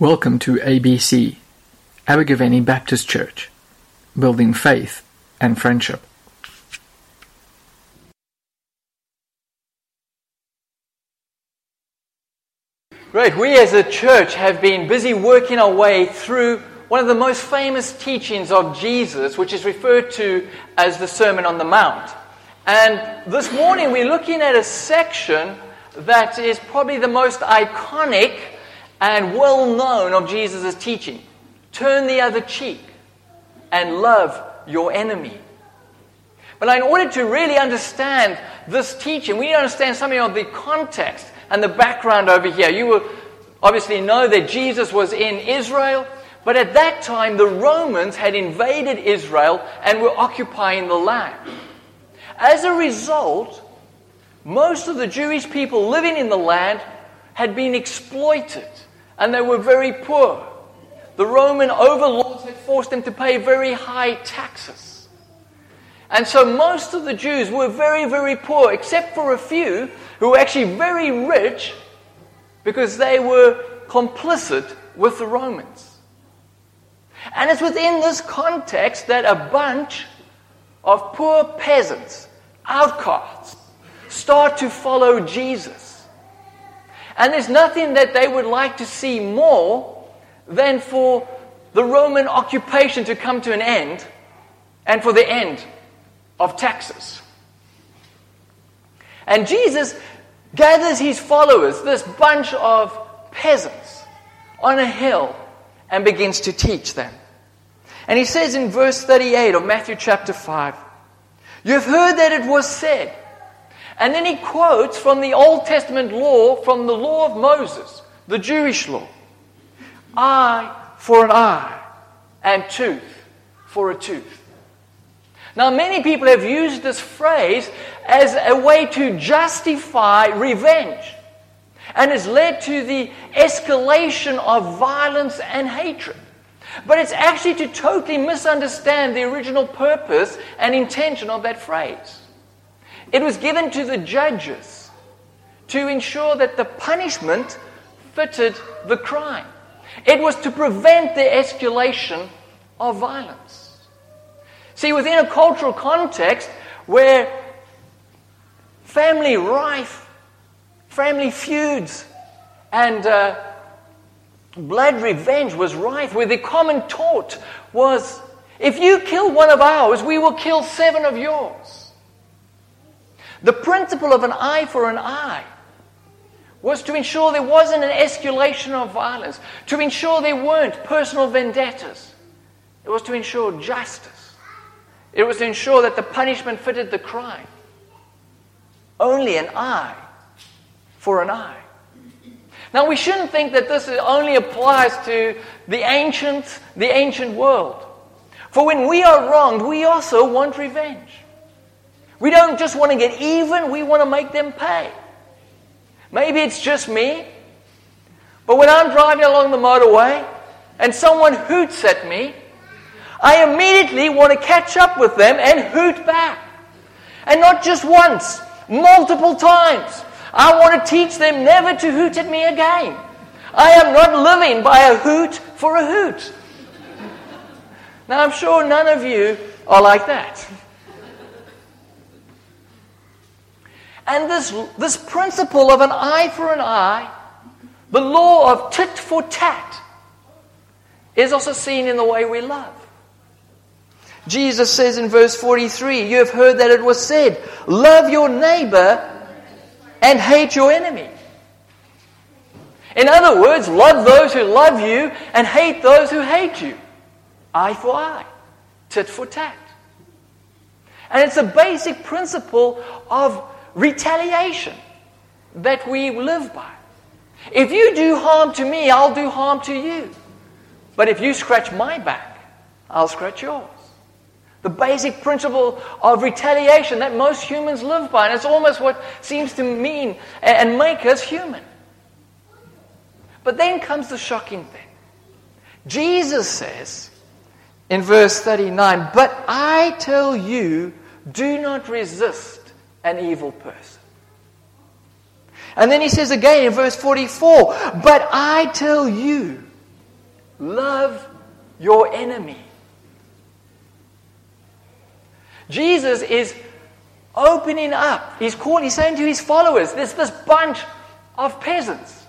Welcome to ABC, Abergavenny Baptist Church, building faith and friendship. Great. We as a church have been busy working our way through one of the most famous teachings of Jesus, which is referred to as the Sermon on the Mount. And this morning we're looking at a section that is probably the most iconic and well known of Jesus' teaching. Turn the other cheek and love your enemy. But in order to really understand this teaching, we need to understand something of the context and the background over here. You will obviously know that Jesus was in Israel, but at that time the Romans had invaded Israel and were occupying the land. As a result, most of the Jewish people living in the land had been exploited and they were very poor. The Roman overlords had forced them to pay very high taxes. And so most of the Jews were very, very poor, except for a few who were actually very rich because they were complicit with the Romans. And it's within this context that a bunch of poor peasants, outcasts, start to follow Jesus. And there's nothing that they would like to see more than for the Roman occupation to come to an end and for the end of taxes. And Jesus gathers his followers, this bunch of peasants, on a hill and begins to teach them. And he says in verse 38 of Matthew chapter 5, You've heard that it was said, and then he quotes from the Old Testament law, from the law of Moses, the Jewish law eye for an eye, and tooth for a tooth. Now, many people have used this phrase as a way to justify revenge and has led to the escalation of violence and hatred. But it's actually to totally misunderstand the original purpose and intention of that phrase. It was given to the judges to ensure that the punishment fitted the crime. It was to prevent the escalation of violence. See, within a cultural context where family rife, family feuds, and uh, blood revenge was rife, where the common taught was if you kill one of ours, we will kill seven of yours. The principle of an eye for an eye was to ensure there wasn't an escalation of violence, to ensure there weren't personal vendettas. It was to ensure justice. It was to ensure that the punishment fitted the crime. Only an eye for an eye. Now we shouldn't think that this only applies to the ancient, the ancient world. For when we are wronged, we also want revenge. We don't just want to get even, we want to make them pay. Maybe it's just me, but when I'm driving along the motorway and someone hoots at me, I immediately want to catch up with them and hoot back. And not just once, multiple times. I want to teach them never to hoot at me again. I am not living by a hoot for a hoot. Now, I'm sure none of you are like that. And this, this principle of an eye for an eye, the law of tit for tat, is also seen in the way we love. Jesus says in verse 43, You have heard that it was said, Love your neighbor and hate your enemy. In other words, love those who love you and hate those who hate you. Eye for eye, tit for tat. And it's a basic principle of retaliation that we live by. If you do harm to me, I'll do harm to you. But if you scratch my back, I'll scratch yours. The basic principle of retaliation that most humans live by, and it's almost what seems to mean and make us human. But then comes the shocking thing. Jesus says in verse 39, But I tell you, do not resist an evil person. And then he says again in verse 44 But I tell you, love your enemy. Jesus is opening up. He's calling, he's saying to his followers, there's this bunch of peasants.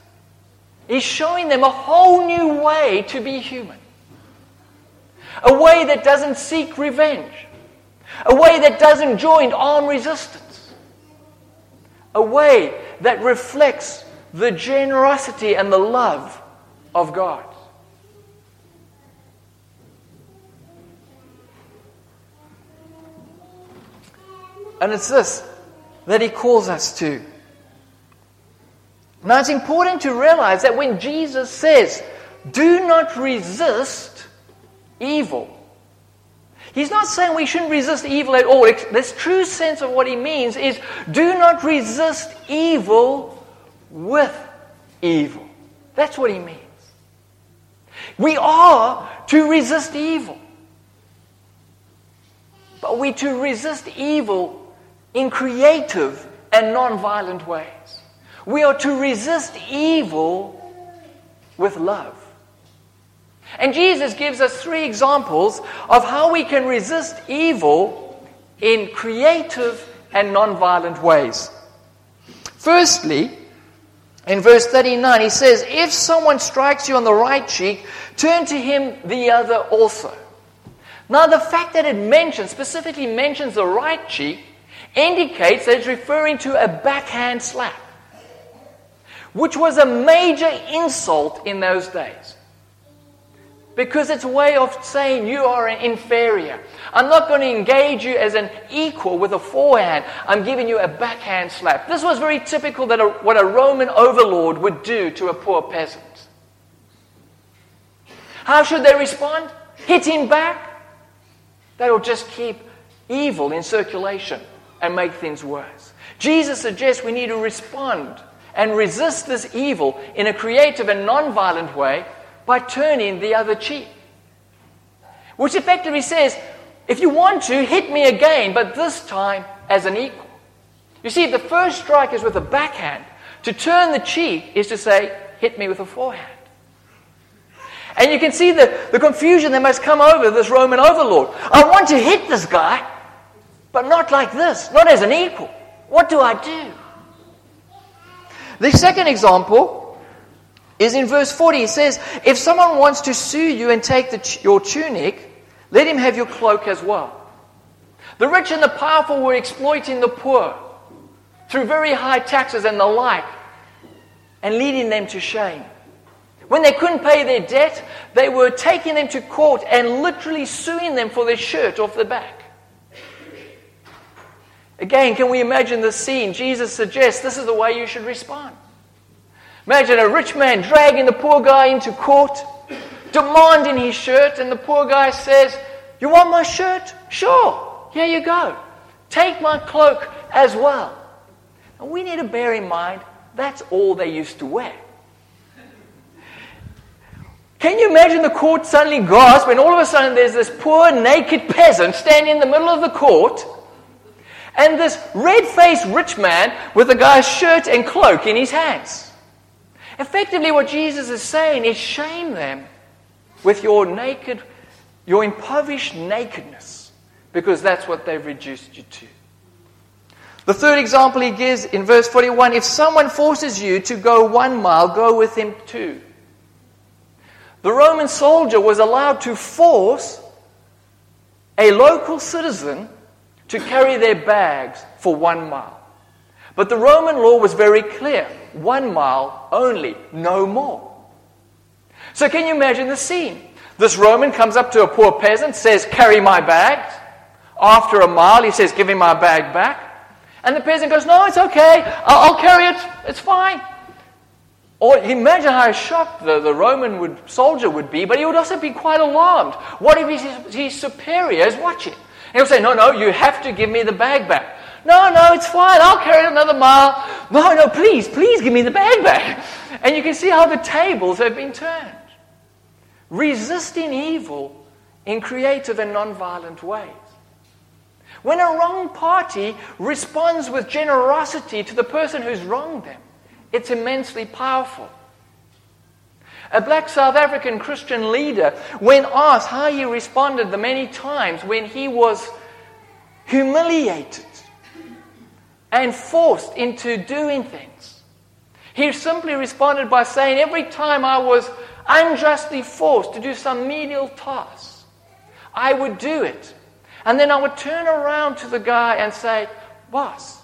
He's showing them a whole new way to be human. A way that doesn't seek revenge. A way that doesn't join armed resistance. A way that reflects the generosity and the love of God. And it's this that he calls us to. Now, it's important to realize that when Jesus says, do not resist evil, he's not saying we shouldn't resist evil at all. This true sense of what he means is do not resist evil with evil. That's what he means. We are to resist evil. But we to resist evil in creative and non-violent ways. We are to resist evil with love. And Jesus gives us three examples of how we can resist evil in creative and non-violent ways. Firstly, in verse 39, he says, If someone strikes you on the right cheek, turn to him the other also. Now, the fact that it mentions, specifically mentions the right cheek, indicates that it's referring to a backhand slap, which was a major insult in those days. Because it's a way of saying you are an inferior. I'm not going to engage you as an equal with a forehand. I'm giving you a backhand slap. This was very typical that a, what a Roman overlord would do to a poor peasant. How should they respond? Hit him back? That'll just keep evil in circulation and make things worse. Jesus suggests we need to respond and resist this evil in a creative and non-violent way by turning the other cheek. Which effectively says, if you want to, hit me again, but this time as an equal. You see, the first strike is with a backhand. To turn the cheek is to say, hit me with a forehand. And you can see the, the confusion that must come over this Roman overlord. I want to hit this guy, but not like this, not as an equal. What do I do? The second example is in verse 40. It says, If someone wants to sue you and take your tunic, let him have your cloak as well. The rich and the powerful were exploiting the poor through very high taxes and the like, and leading them to shame. When they couldn't pay their debt, they were taking them to court and literally suing them for their shirt off the back. Again, can we imagine the scene? Jesus suggests this is the way you should respond. Imagine a rich man dragging the poor guy into court, demanding his shirt, and the poor guy says, You want my shirt? Sure, here you go. Take my cloak as well. And we need to bear in mind that's all they used to wear. Can you imagine the court suddenly gasp when all of a sudden there's this poor naked peasant standing in the middle of the court and this red faced rich man with a guy's shirt and cloak in his hands. Effectively, what Jesus is saying is shame them with your naked, your impoverished nakedness, because that's what they've reduced you to. The third example he gives in verse 41 if someone forces you to go one mile, go with him two. The Roman soldier was allowed to force a local citizen to carry their bags for one mile. But the Roman law was very clear one mile only, no more. So, can you imagine the scene? This Roman comes up to a poor peasant, says, Carry my bags. After a mile, he says, Give me my bag back. And the peasant goes, No, it's okay. I'll, I'll carry it. It's fine. Or imagine how shocked the, the Roman would, soldier would be, but he would also be quite alarmed. What if his, his superior is watching? He'll say, No, no, you have to give me the bag back. No, no, it's fine. I'll carry it another mile. No, no, please, please give me the bag back. And you can see how the tables have been turned. Resisting evil in creative and non-violent ways. When a wrong party responds with generosity to the person who's wronged them, it's immensely powerful. A black South African Christian leader, when asked how he responded the many times when he was humiliated and forced into doing things, he simply responded by saying, Every time I was unjustly forced to do some menial task, I would do it. And then I would turn around to the guy and say, Boss,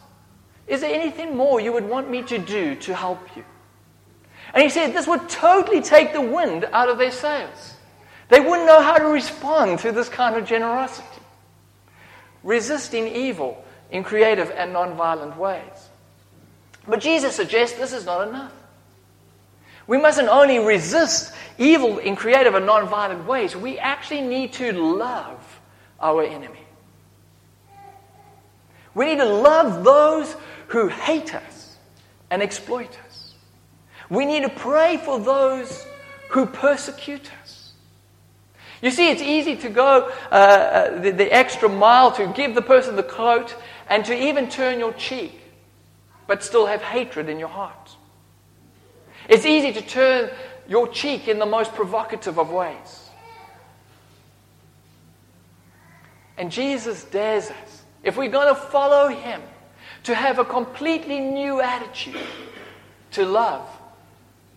is there anything more you would want me to do to help you? And he said this would totally take the wind out of their sails. They wouldn't know how to respond to this kind of generosity. Resisting evil in creative and non-violent ways. But Jesus suggests this is not enough. We mustn't only resist evil in creative and non-violent ways, we actually need to love our enemy. We need to love those who hate us and exploit us. We need to pray for those who persecute us. You see, it's easy to go uh, uh, the, the extra mile to give the person the coat and to even turn your cheek, but still have hatred in your heart. It's easy to turn your cheek in the most provocative of ways. And Jesus dares us, if we're going to follow him, to have a completely new attitude to love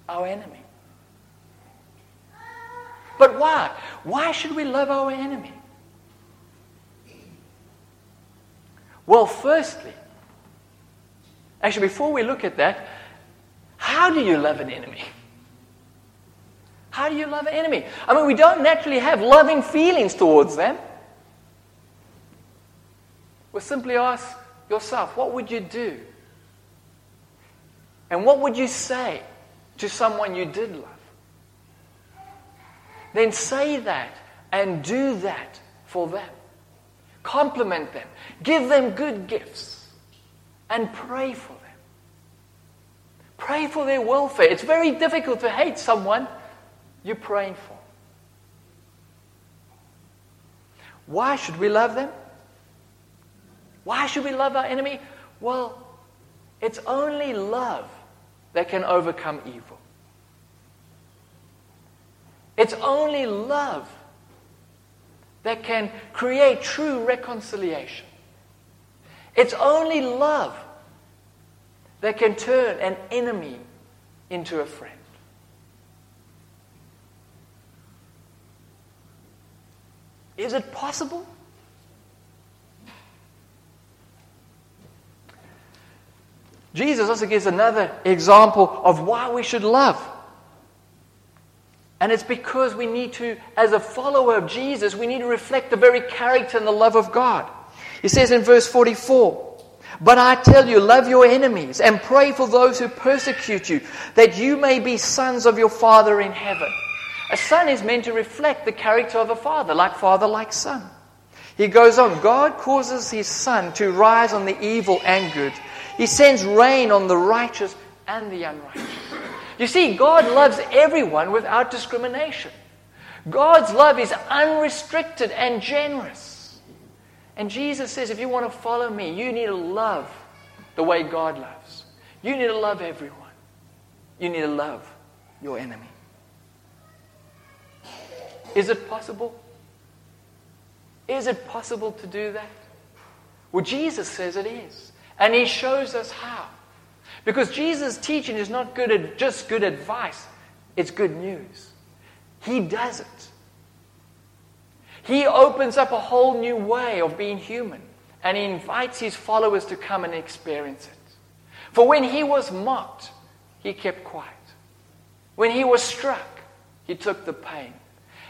our enemy. But why? Why should we love our enemy? Well, firstly, actually, before we look at that, how do you love an enemy? How do you love an enemy? I mean, we don't naturally have loving feelings towards them. Well, simply ask yourself, what would you do? And what would you say to someone you did love? Then say that and do that for them. Compliment them. Give them good gifts. And pray for them. Pray for their welfare. It's very difficult to hate someone you're praying for. Why should we love them? Why should we love our enemy? Well, it's only love that can overcome evil. It's only love that can create true reconciliation. It's only love that can turn an enemy into a friend. Is it possible? Jesus also gives another example of why we should love. And it's because we need to, as a follower of Jesus, we need to reflect the very character and the love of God. He says in verse 44, But I tell you, love your enemies and pray for those who persecute you, that you may be sons of your Father in heaven. A son is meant to reflect the character of a father, like father, like son. He goes on, God causes his sun to rise on the evil and good he sends rain on the righteous and the unrighteous. You see, God loves everyone without discrimination. God's love is unrestricted and generous. And Jesus says, if you want to follow me, you need to love the way God loves. You need to love everyone. You need to love your enemy. Is it possible? Is it possible to do that? Well, Jesus says it is. And he shows us how. Because Jesus' teaching is not good just good advice, it's good news. He does it. He opens up a whole new way of being human, and he invites his followers to come and experience it. For when he was mocked, he kept quiet. When he was struck, he took the pain.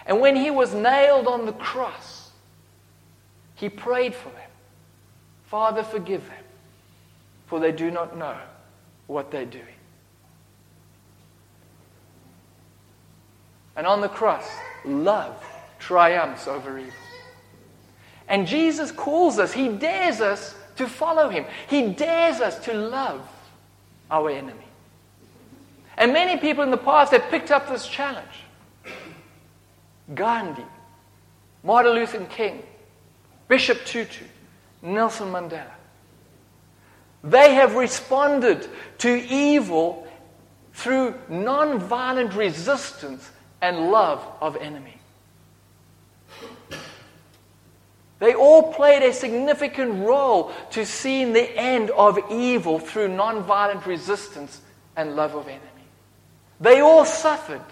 And when he was nailed on the cross, he prayed for them Father, forgive them for they do not know what they're doing. And on the cross, love triumphs over evil. And Jesus calls us, He dares us to follow Him. He dares us to love our enemy. And many people in the past have picked up this challenge. Gandhi, Martin Luther King, Bishop Tutu, Nelson Mandela. They have responded to evil through non-violent resistance and love of enemy. They all played a significant role to seeing the end of evil through non-violent resistance and love of enemy. They all suffered,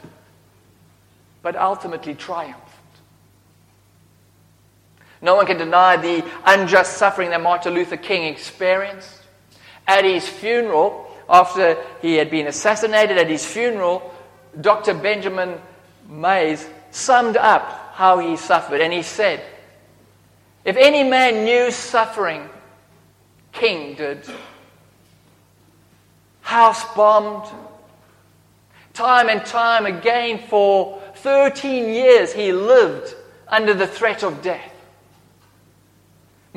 but ultimately triumphed. No one can deny the unjust suffering that Martin Luther King experienced. At his funeral, after he had been assassinated, at his funeral, Dr. Benjamin Mays summed up how he suffered, and he said, If any man knew suffering, King did. House bombed, time and time again for 13 years he lived under the threat of death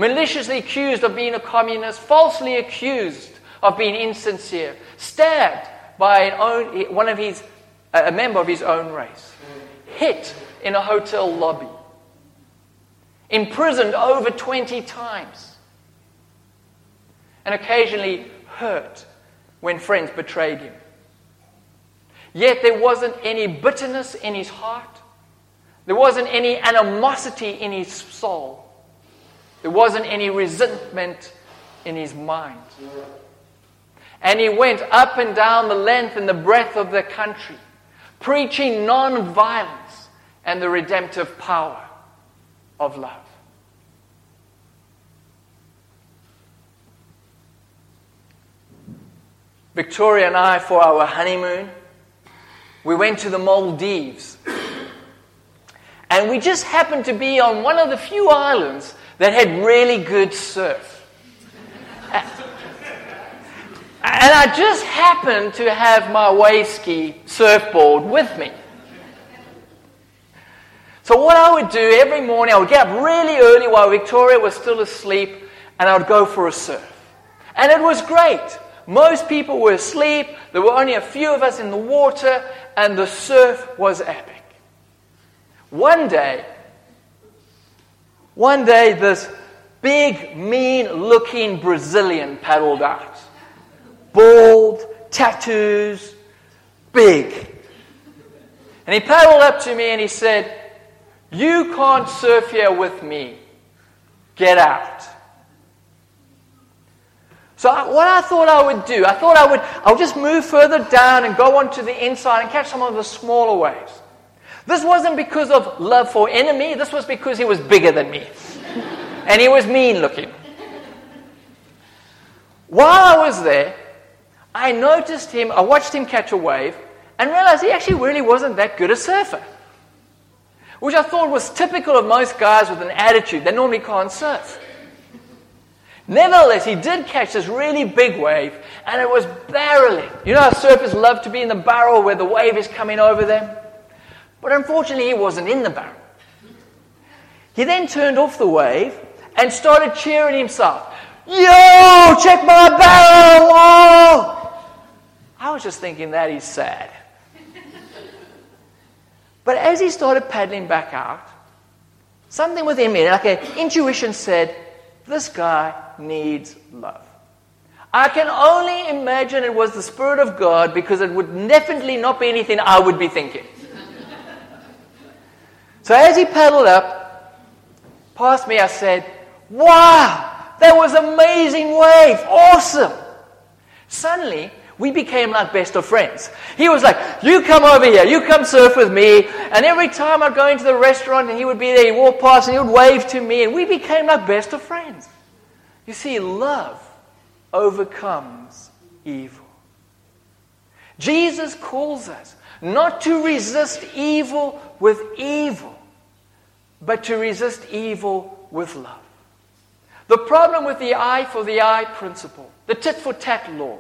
maliciously accused of being a communist, falsely accused of being insincere, stabbed by own, one of his, a member of his own race, hit in a hotel lobby, imprisoned over 20 times, and occasionally hurt when friends betrayed him. Yet there wasn't any bitterness in his heart. There wasn't any animosity in his soul. There wasn't any resentment in his mind. And he went up and down the length and the breadth of the country, preaching non violence and the redemptive power of love. Victoria and I, for our honeymoon, we went to the Maldives. And we just happened to be on one of the few islands that had really good surf. And I just happened to have my wave ski surfboard with me. So, what I would do every morning, I would get up really early while Victoria was still asleep, and I would go for a surf. And it was great. Most people were asleep, there were only a few of us in the water, and the surf was epic. One day, one day, this big, mean looking Brazilian paddled out. Bald, tattoos, big. And he paddled up to me and he said, You can't surf here with me. Get out. So what I thought I would do, I thought I would, I would just move further down and go onto the inside and catch some of the smaller waves. This wasn't because of love for enemy, this was because he was bigger than me. and he was mean looking. While I was there, I noticed him, I watched him catch a wave, and realized he actually really wasn't that good a surfer. Which I thought was typical of most guys with an attitude. They normally can't surf. Nevertheless, he did catch this really big wave, and it was barreling. You know how surfers love to be in the barrel where the wave is coming over them? But unfortunately, he wasn't in the barrel. He then turned off the wave and started cheering himself. Yo, check my barrel! Whoa! I was just thinking that he's sad. but as he started paddling back out, something within me, like an intuition said, this guy needs love. I can only imagine it was the Spirit of God because it would definitely not be anything I would be thinking. So as he paddled up past me, I said, Wow, that was amazing wave. Awesome. Suddenly, we became like best of friends. He was like, You come over here, you come surf with me. And every time I'd go into the restaurant and he would be there, he'd walk past and he would wave to me, and we became like best of friends. You see, love overcomes evil. Jesus calls us not to resist evil with evil, but to resist evil with love. The problem with the eye for the eye principle, the tit for tat law,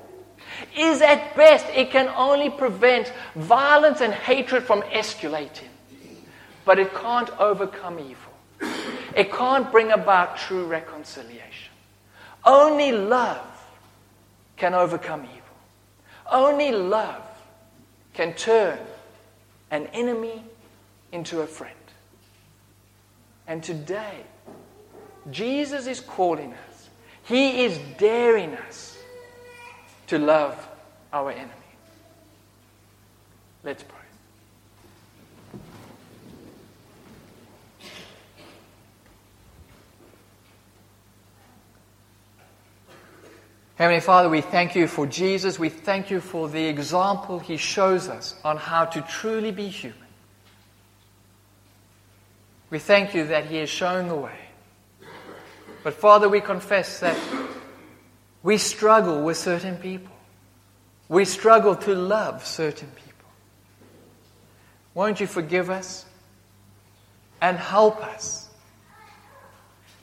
is at best it can only prevent violence and hatred from escalating, but it can't overcome evil. It can't bring about true reconciliation. Only love can overcome evil. Only love can turn an enemy into a friend. And today, Jesus is calling us, He is daring us to love our enemy. Let's pray. Heavenly Father, we thank you for Jesus. We thank you for the example he shows us on how to truly be human. We thank you that he has shown the way. But Father, we confess that we struggle with certain people. We struggle to love certain people. Won't you forgive us and help us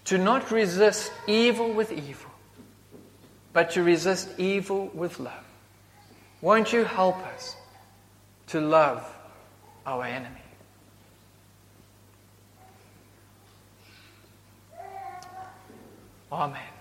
to not resist evil with evil? but to resist evil with love. Won't you help us to love our enemy? Amen.